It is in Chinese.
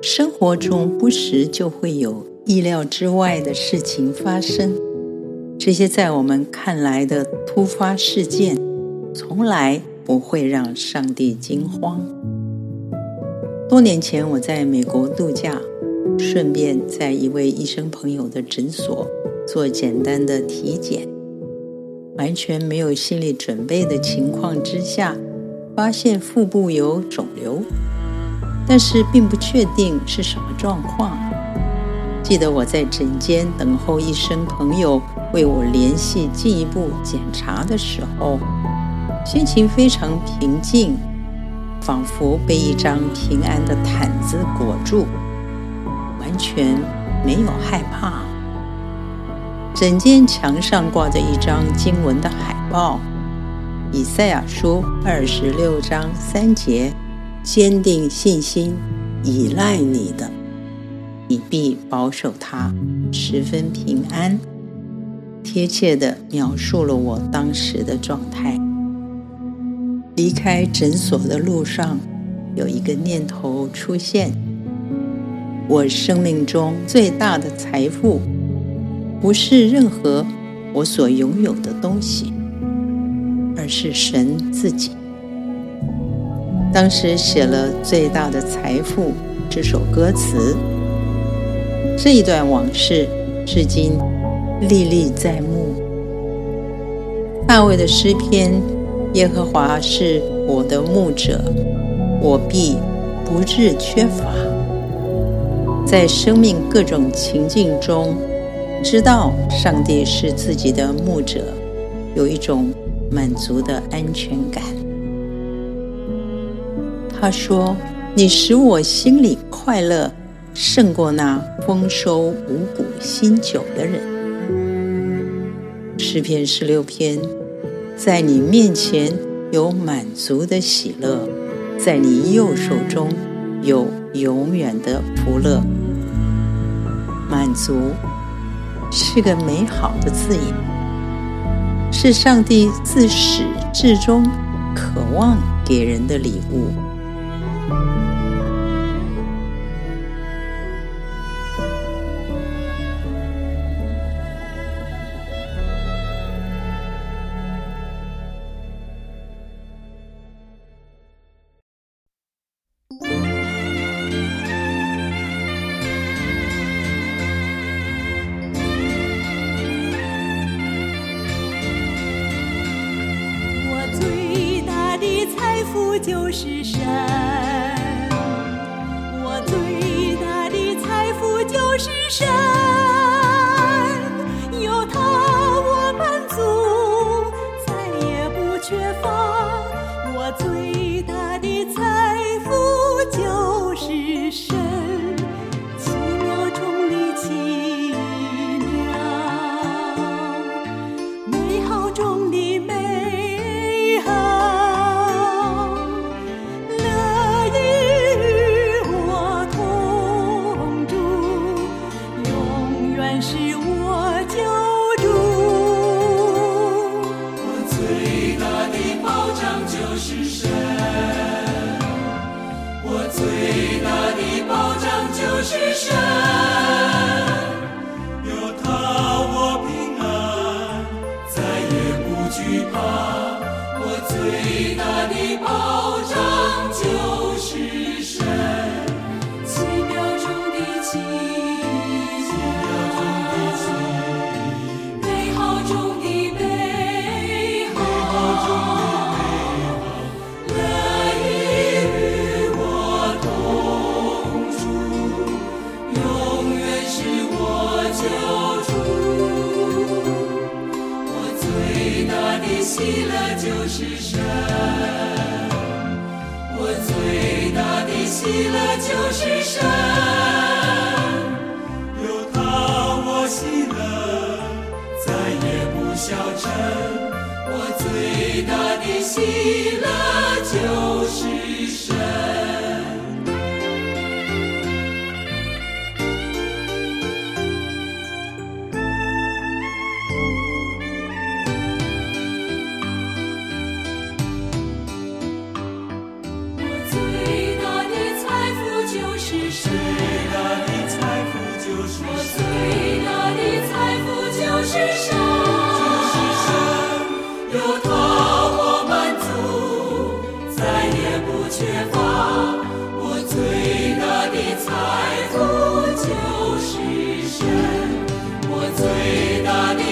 生活中不时就会有意料之外的事情发生。这些在我们看来的突发事件，从来不会让上帝惊慌。多年前，我在美国度假，顺便在一位医生朋友的诊所做简单的体检，完全没有心理准备的情况之下，发现腹部有肿瘤，但是并不确定是什么状况。记得我在诊间等候医生朋友。为我联系进一步检查的时候，心情非常平静，仿佛被一张平安的毯子裹住，完全没有害怕。诊间墙上挂着一张经文的海报，《以赛亚书》二十六章三节：“坚定信心，依赖你的，你必保守他，十分平安。”贴切地描述了我当时的状态。离开诊所的路上，有一个念头出现：我生命中最大的财富，不是任何我所拥有的东西，而是神自己。当时写了《最大的财富》这首歌词，这一段往事，至今。历历在目。大卫的诗篇：“耶和华是我的牧者，我必不致缺乏。”在生命各种情境中，知道上帝是自己的牧者，有一种满足的安全感。他说：“你使我心里快乐，胜过那丰收五谷新酒的人。”诗篇十六篇，在你面前有满足的喜乐，在你右手中有永远的福乐。满足是个美好的字眼，是上帝自始至终渴望给人的礼物。Bye. 就是神，我最大的财富就是神，有他我满足，再也不缺乏。我最大的财富就是神。是神，我最大的保障就是神。喜乐就是神，有他我喜乐，再也不消沉。我最大的喜乐就是神。你最大的财富就说最大的财富就是神，有他我满足，再也不缺乏。我最大的财富就是神。我最大的。